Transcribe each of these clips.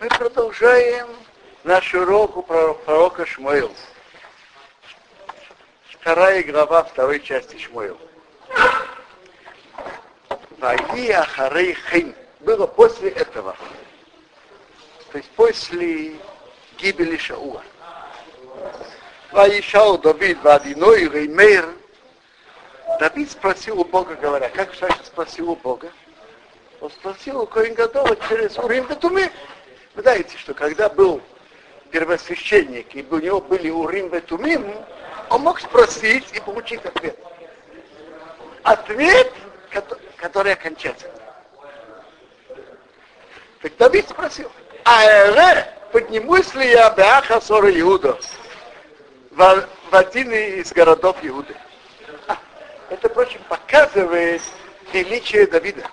Мы продолжаем наш урок у пророка Шмуил. Вторая глава второй части Шмуил. Ваги Ахарей Хейм. Было после этого. То есть после гибели Шауа. Ваишау Давид Вадиной Реймейр. Давид спросил у Бога, говоря, как Шаша спросил у Бога? Он спросил у Коин Гадова через Урим Бетумим. Вы знаете, что когда был первосвященник, и у него были Урим Бетумим, он мог спросить и получить ответ. Ответ, который окончательный. Так Давид спросил, а эре, поднимусь ли я Беаха Сора Иуда в, в один из городов Иуды? А, это, впрочем, показывает величие Давида.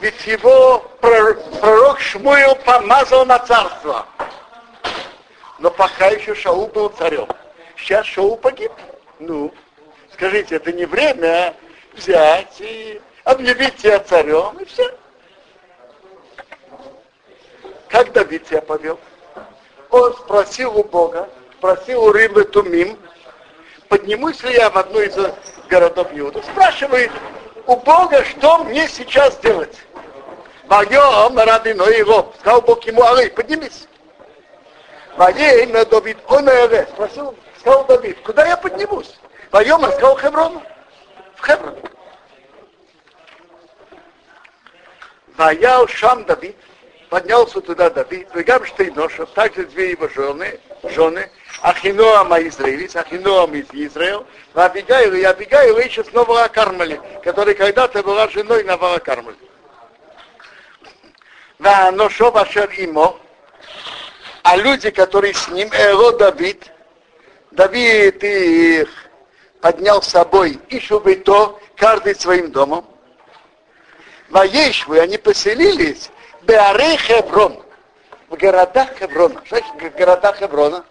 Ведь его пророк Шмуил помазал на царство. Но пока еще Шаул был царем. Сейчас Шаул погиб. Ну, скажите, это не время взять и объявить себя царем, и все. Как Давид себя повел? Он спросил у Бога, спросил у Рыбы Тумим, поднимусь ли я в одну из городов Иуда. Спрашивает у Бога, что мне сейчас делать. Вайом рабино его. Сказал Бог ему, Ары, поднимись. Ваей на Давид, он эре. Спросил, сказал Давид, куда я поднимусь? Он сказал Хеврону. В Хеврон. Ваял Шам Давид, поднялся туда Давид, Вегам Штейношев, также две его жены, жены, Ахиноам Израилец, Ахиноам из Израил, Абигаил и Абигаил еще с Нового Кармали, которая когда-то была женой Нового Кармали. На Ношов Ашер Имо, а люди, которые с ним, Эро Давид, Давид их поднял с собой, и чтобы то, каждый своим домом. Воешвы, они поселились Беаре Хеврон, в городах Хеврона. Значит в городах Хеврона?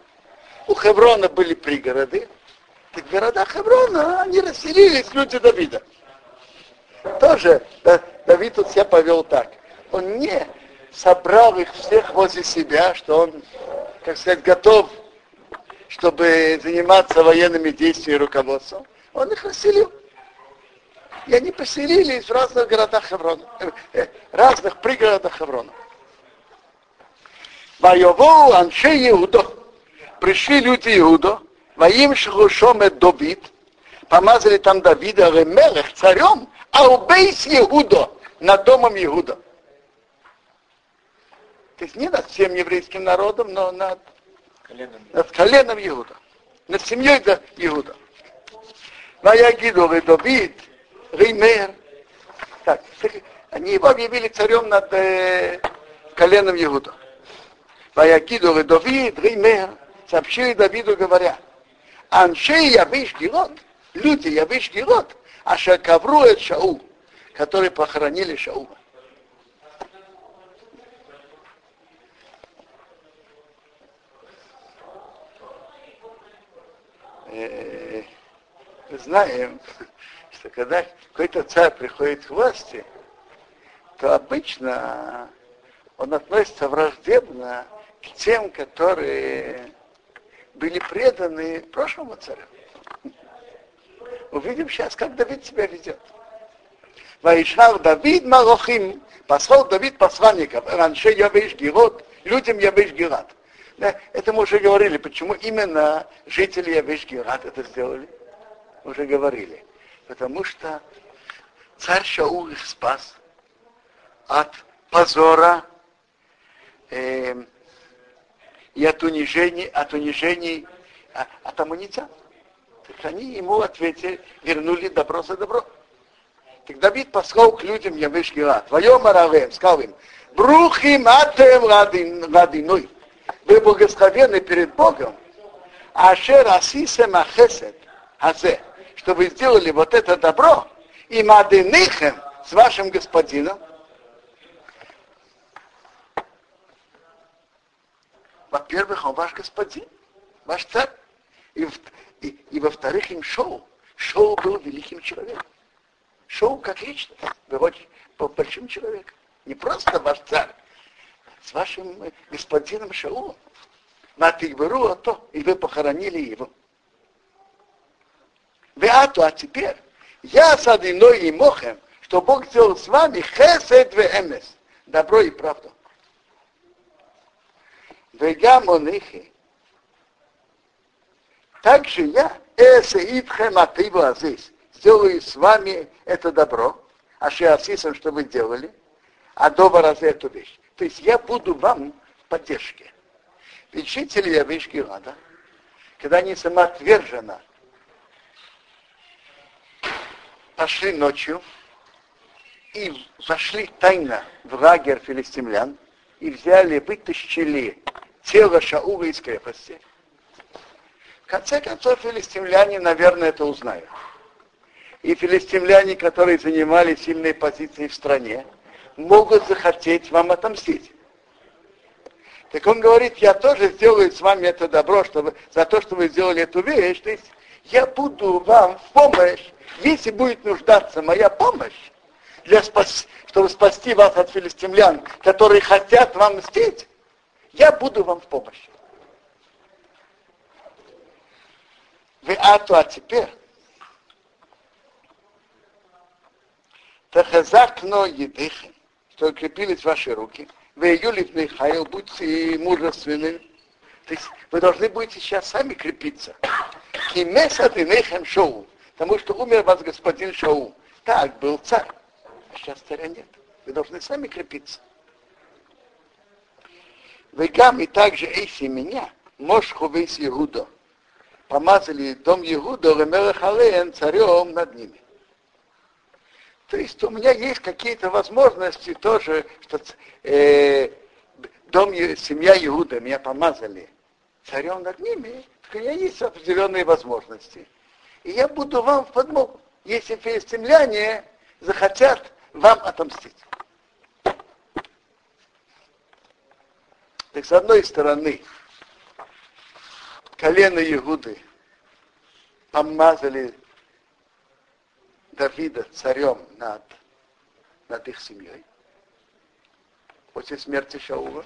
У Хеврона были пригороды, так в городах Хеврона они расселились люди Давида. Тоже Давид тут себя повел так. Он не собрал их всех возле себя, что он, как сказать, готов, чтобы заниматься военными действиями руководством. Он их расселил. И они поселились в разных городах Хеврона, э, э, разных пригородах Хеврона. Воевал Аншей Иудо. Пришли люди Иудо, воим Шхушомет Давид, помазали там Давида Ремелех царем, а убейс Иудо над домом Иуда. То есть не над всем еврейским народом, но над коленом, над коленом Иуда. Над семьей да, Иуда. Ваягиду Давид, Реймер. Так, они его объявили царем над э, коленом Иуда. Ваякиду Давид, Реймер, сообщили Давиду, говоря, Аншей Ябиш Гилот, люди Ябиш Гилот, а Шакавру это Шаул, которые похоронили Шаула. Мы знаем, что когда какой-то царь приходит к власти, то обычно он относится враждебно к тем, которые были преданы прошлому царю. Увидим сейчас, как Давид себя ведет. Ваишав Давид Малохим, послал Давид посланников, раньше Явиш Гирот, людям Явиш Гират. Да, это мы уже говорили, почему именно жители Явиш Гират это сделали. Уже говорили. Потому что царь Шаул их спас от позора э, и от унижений, от унижений, а, от амунитян. Так они ему ответили, вернули добро за добро. Так Давид послал к людям Ямеш Гилат. Твоем сказал им, Брухим атем радиной. Вы благословенны перед Богом. Ашер асисем ахесет азе. Что вы сделали вот это добро. И маденыхем с вашим господином. Во-первых, он ваш господин, ваш царь. И, и, и во-вторых, им Шоу. Шоу был великим человеком. Шоу как личность, был, был большим человеком. Не просто ваш царь, с вашим господином Шаулом. На Тигберу, а то, и вы похоронили его. Вы а теперь, я с одиной и мохем, что Бог сделал с вами хесед в эмес, добро и правду. Вегам он их. Также я, эсе итхем ативу азис, сделаю с вами это добро, а шиасисом, что вы делали, а дома разве эту вещь. То есть я буду вам в поддержке. Ведь жители Явишки Рада, когда они самоотверженно пошли ночью и вошли тайно в лагерь филистимлян и взяли, вытащили тело Шаула из крепости. В конце концов, филистимляне, наверное, это узнают. И филистимляне, которые занимали сильные позиции в стране, могут захотеть вам отомстить. Так он говорит, я тоже сделаю с вами это добро, чтобы, за то, что вы сделали эту вещь. То есть я буду вам в помощь, если будет нуждаться моя помощь, для спас, чтобы спасти вас от филистимлян, которые хотят вам мстить, я буду вам в помощь. Вы ату, а теперь Тахазакно едыхи, что укрепились ваши руки, вы юлифный хайл, будьте мужественны. То есть вы должны будете сейчас сами крепиться. Кимеса ты шоу, потому что умер вас господин Шоу. Так, был царь. А сейчас царя нет. Вы должны сами крепиться. Вы гам и также Эйси меня, Мошху весь Иуда. Помазали дом Иуда, Лемерахалеен, царем над ними. То есть у меня есть какие-то возможности тоже, что э, дом, семья Иуда меня помазали царем над ними, у меня есть определенные возможности. И я буду вам в подмогу, если филистимляне захотят вам отомстить. Так с одной стороны, колено Иуды помазали Давида царем над, над их семьей после смерти Шаула.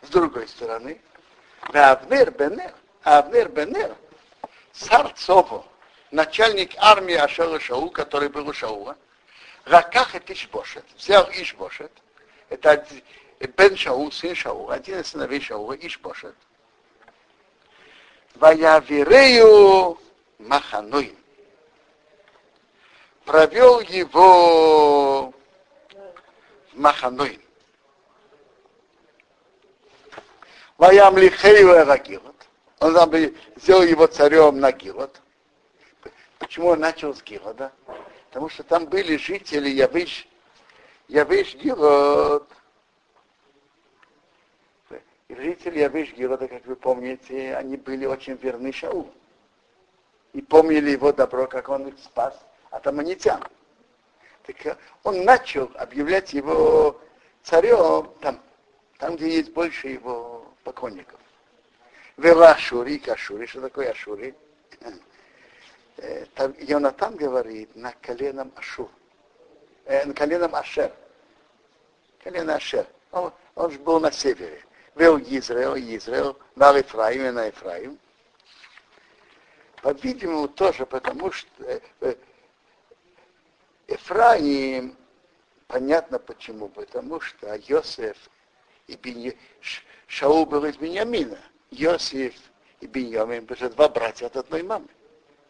С другой стороны, Авнер Бенер, Авнер Бенер, царь Цово, начальник армии Ашера Шаул, который был у Шаула, Раках это Ишбошет, взял Ишбошет, это Бен Шаул, сын Шаула, один из сыновей Шаула, Ишбошет. Ваявирею Махануим провел его в Маханой. Ваям Лихею Эрагилот. Он там сделал его царем на Гилот. Почему он начал с Гилода? Потому что там были жители Явыш, Явыш Гилот. И жители Явыш Гилода, как вы помните, они были очень верны Шаулу. И помнили его добро, как он их спас от аммонитян. Так он начал объявлять его царем там, там где есть больше его поклонников. Вела Ашури, Ашури, что такое Ашури? Э, там Йонатан говорит на коленом Ашур, э, на коленом Ашер. Колено Ашер. Он, он же был на севере. Вел Израил, Израил, на Ефраим и на Ефраим. По-видимому, тоже потому, что Ефраим, понятно почему, потому что Йосеф и Бенья... Шаул был из Беньямина. Йосеф и Беньямин были два братья от одной мамы.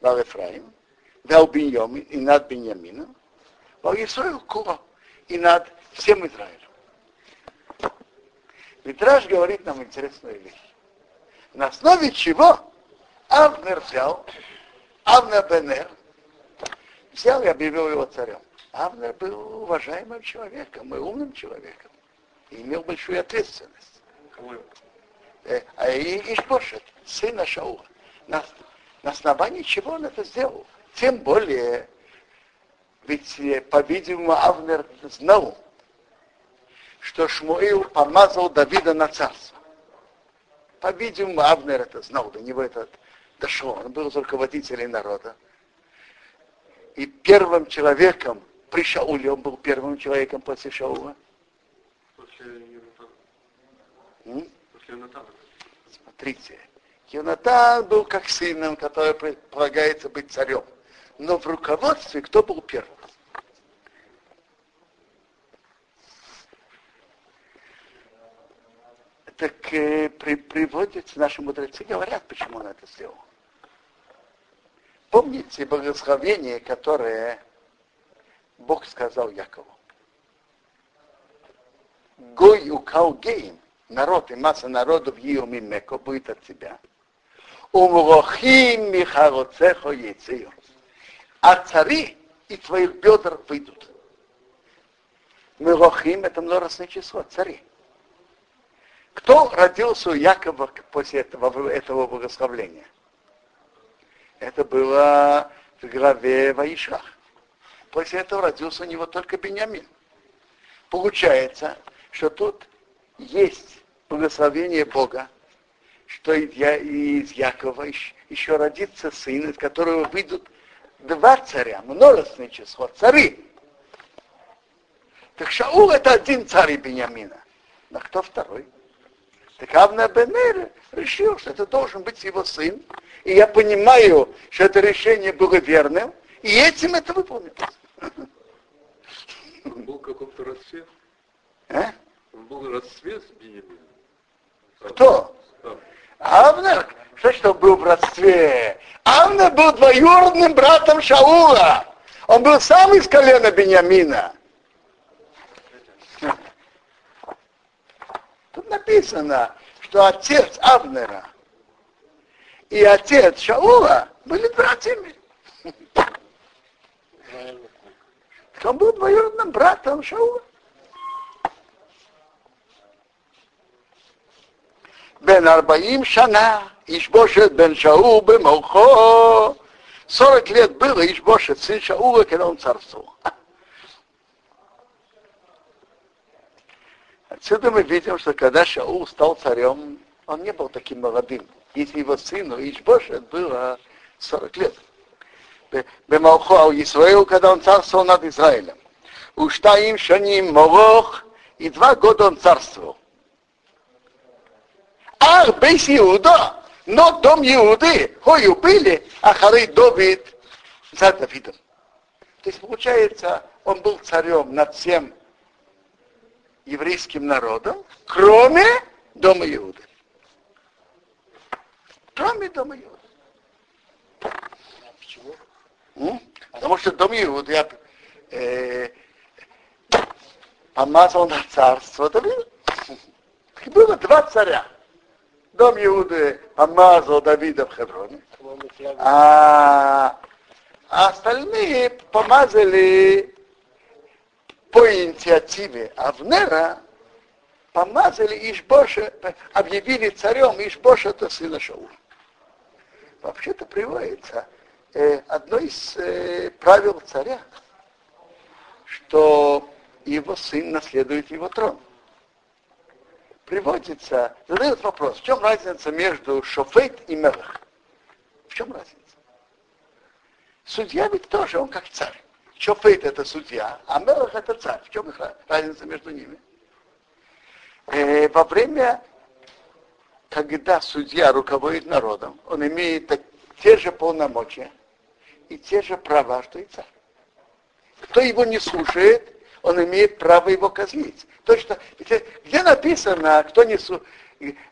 Вал Ефраим, Вал Беньямин и над Беньямином, Вал Исраил Кула и над всем Израилем. Митраж говорит нам интересную вещь. На основе чего Авнер взял, Авнер Бенер, взял и объявил его царем. Авнер был уважаемым человеком и умным человеком. И имел большую ответственность. Э, а Ишбошет, сына Шаула. На, на основании чего он это сделал? Тем более, ведь, э, по-видимому, Авнер знал, что Шмуил помазал Давида на царство. По-видимому, Авнер это знал, до него это дошло. Он был руководителем народа. И первым человеком при Шауле, он был первым человеком после Шаула. Смотрите, Йонатан был как сыном, который предполагается быть царем. Но в руководстве кто был первым? Так э, при, приводится, наши мудрецы говорят, почему он это сделал. Помните благословение, которое Бог сказал Якову? Гой укал геем, народ и масса народов Иоми Меко будет от тебя. Умрохим михароцехо яйцею. А цари и твоих бедр выйдут. Мирохим это множественное число, цари. Кто родился у Якова после этого, этого благословления? Это было в главе Ваишах. После этого родился у него только Бениамин. Получается, что тут есть благословение Бога, что из Якова еще родится сын, из которого выйдут два царя, множественное число, цари. Так Шаул это один царь Бениамина. Но кто второй? Так Авна Бенер решил, что это должен быть его сын. И я понимаю, что это решение было верным, и этим это выполнилось. Он был каком-то расцвет? А? Он был расцвет Бенемина? Кто? Авнер? Что что был в родстве? Авнер был двоюродным братом Шаула. Он был сам из колена Бениамина. Тут написано, что отец Авнера и отец Шаула были братьями. Он был двоюродным братом Шаула. Бен Арбаим Шана, Ишбошет бен Шаул Бемолхо. 40 лет было Ишбошет, сын Шаула, когда он царствовал. Отсюда мы видим, что когда Шаул стал царем, он не был таким молодым. Если его сыну Ишбошет было 40 лет. Бемалхо Исраил, когда он царствовал над Израилем. Уштаим Шаним Молох, и два года он царствовал. Ах, Бейс Иуда, но дом Иуды, хою были, а Хары Довид за Давидом. То есть, получается, он был царем над всем еврейским народом, кроме дома Иуды. Кроме дома Иуды. Почему? М? Потому что дом Иуды я, э, помазал на царство Давида. Было два царя. Дом Иуды помазал Давида в Хевроне. А, а остальные помазали по инициативе Авнера помазали Ишбоша, объявили царем Ишбоша, это сына Шаула. Вообще-то приводится э, одно из э, правил царя, что его сын наследует его трон. Приводится, задают вопрос, в чем разница между шофейт и мелах? В чем разница? Судья ведь тоже, он как царь. Шофейт это судья, а Мелах это царь. В чем их разница между ними? Э, во время, когда судья руководит народом, он имеет те же полномочия и те же права, что и царь. Кто его не слушает, он имеет право его козлить. Точно, где написано, кто не слушает,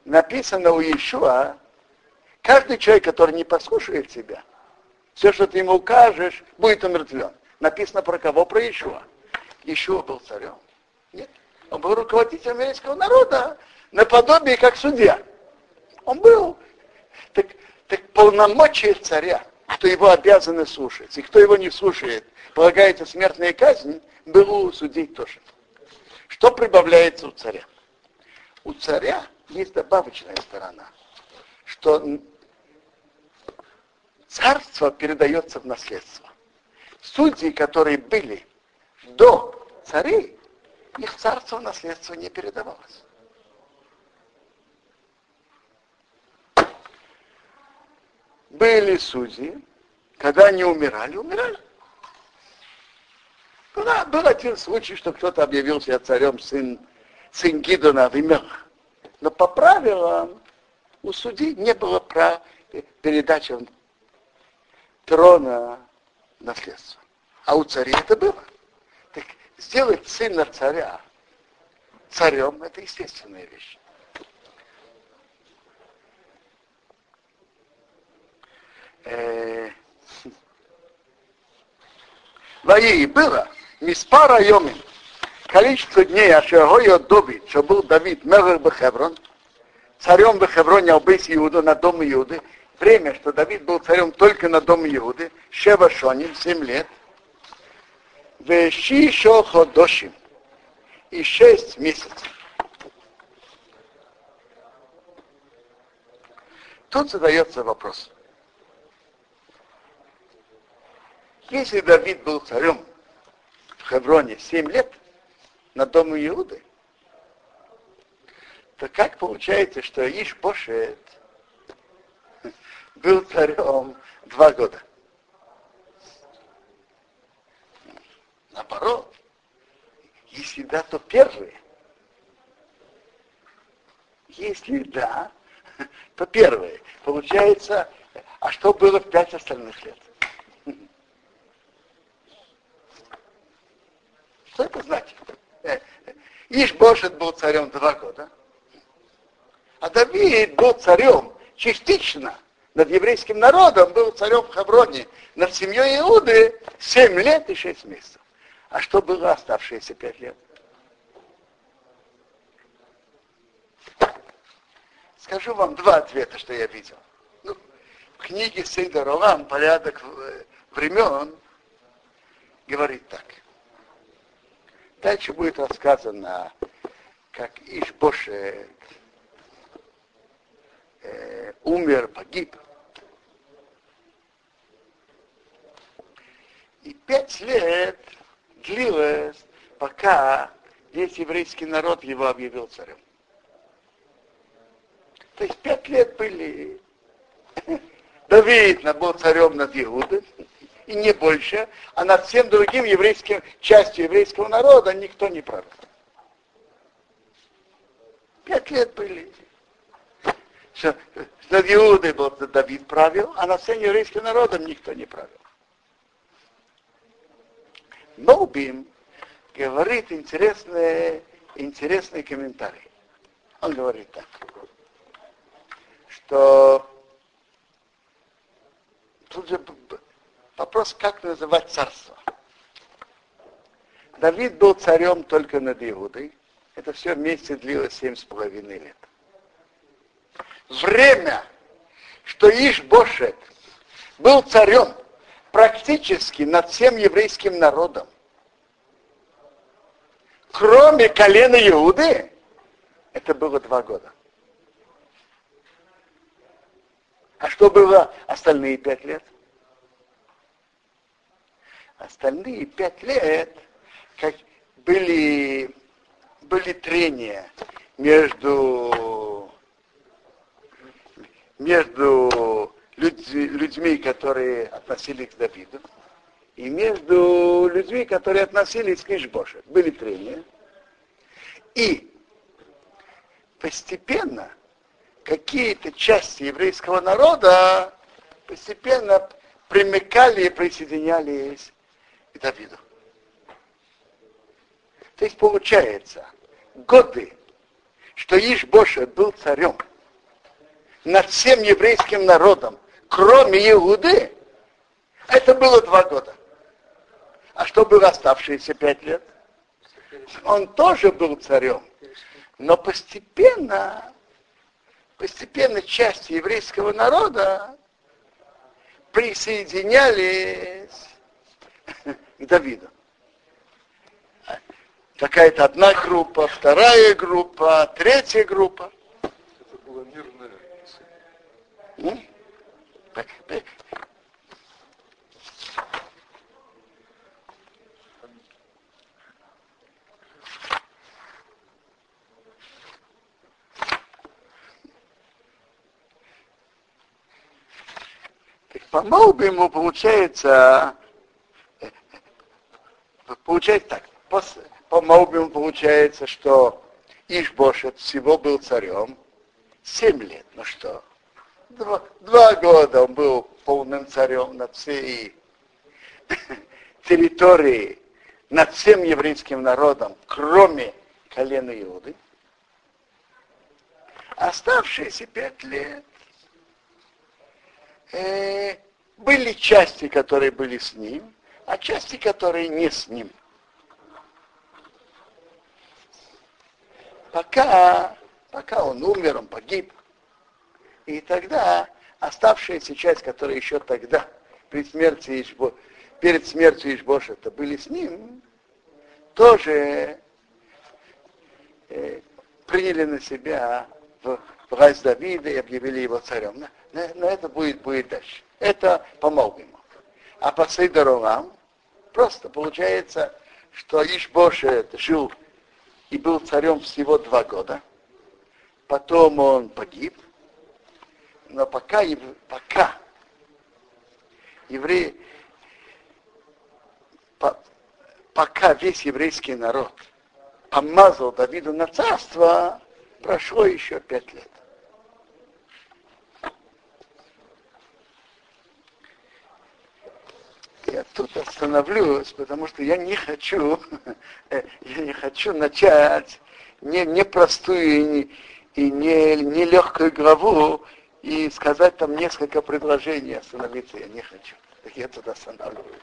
написано у Иешуа, каждый человек, который не послушает тебя, все, что ты ему укажешь, будет умертвлен. Написано про кого? Про Ишуа. Ишуа был царем. Нет. Он был руководителем еврейского народа, наподобие как судья. Он был. Так, так полномочия царя, кто его обязаны слушать, и кто его не слушает, полагается смертная казнь, было у судей тоже. Что прибавляется у царя? У царя есть добавочная сторона, что царство передается в наследство судьи, которые были до царей, их царство наследство не передавалось. Были судьи, когда они умирали, умирали. был один случай, что кто-то объявил себя царем, сын, сын Гидона в Имях. Но по правилам у судей не было права передачи трона наследства. А у царей это было. Так сделать сына царя царем, это естественная вещь. Э, Ваи было Миспара Йомин, количество дней Ашергойо Доби, что был Давид Мевер Бехеврон, царем Бехевроне Албейс Иуда на дом Иуды, время, что Давид был царем только на дом Иуды, Шева Шоним, 7 лет, Веши Шоходошим, и 6 месяцев. Тут задается вопрос. Если Давид был царем в Хевроне 7 лет на дому Иуды, то как получается, что Иш Бошет был царем два года? Наоборот, если да, то первые. Если да, то первые. Получается, а что было в пять остальных лет? Что это значит? Ишбошет был царем два года, а Давид был царем частично над еврейским народом, был царем в Хавроне, над семьей Иуды семь лет и шесть месяцев. А что было оставшиеся пять лет? Скажу вам два ответа, что я видел. Ну, в книге Сейда Ролам «Порядок э, времен» говорит так – Дальше будет рассказано, как Ишбошет э, умер, погиб. И пять лет длилось, пока весь еврейский народ его объявил царем. То есть пять лет были. Давид был царем над Иудой, и не больше, а над всем другим еврейским, частью еврейского народа никто не правил. Пять лет были. Что, над Иудой был Давид правил, а над всем еврейским народом никто не правил. Ноубим говорит интересный, интересный комментарий. Он говорит так, что тут же Вопрос, как называть царство. Давид был царем только над Иудой. Это все вместе длилось семь с половиной лет. Время, что Ишбошет был царем практически над всем еврейским народом, кроме колена Иуды, это было два года. А что было остальные пять лет? Остальные пять лет как были, были трения между, между людьми, людьми, которые относились к Давиду, и между людьми, которые относились к Ишбоше. Были трения. И постепенно какие-то части еврейского народа постепенно примыкали и присоединялись и Давиду. То есть получается, годы, что Ишбоша был царем над всем еврейским народом, кроме Иуды, это было два года. А что было оставшиеся пять лет? Он тоже был царем, но постепенно, постепенно части еврейского народа присоединялись к Давиду. Какая-то одна группа, вторая группа, третья группа. Это была мирная. по Моубиму получается Получается так, по, Маубиму получается, что Ишбошет всего был царем семь лет. Ну что? Два, два года он был полным царем над всей территорией, над всем еврейским народом, кроме колена Иуды. Оставшиеся пять лет э, были части, которые были с ним, а части, которые не с ним. Пока, пока он умер, он погиб. И тогда оставшаяся часть, которая еще тогда, при смерти Ишбо, перед смертью Ишбошета были с ним, тоже э, приняли на себя власть Давида и объявили его царем. Но, но, но это будет, будет дальше. Это помог ему. А по Сейдоровам просто получается, что Ишбошет жил и был царем всего два года. Потом он погиб. Но пока, пока евреи, по, пока весь еврейский народ помазал Давиду на царство, прошло еще пять лет. Я тут остановлюсь, потому что я не хочу, я не хочу начать не, непростую не, и не, не легкую главу и сказать там несколько предложений, остановиться я не хочу. Так я тут останавливаюсь.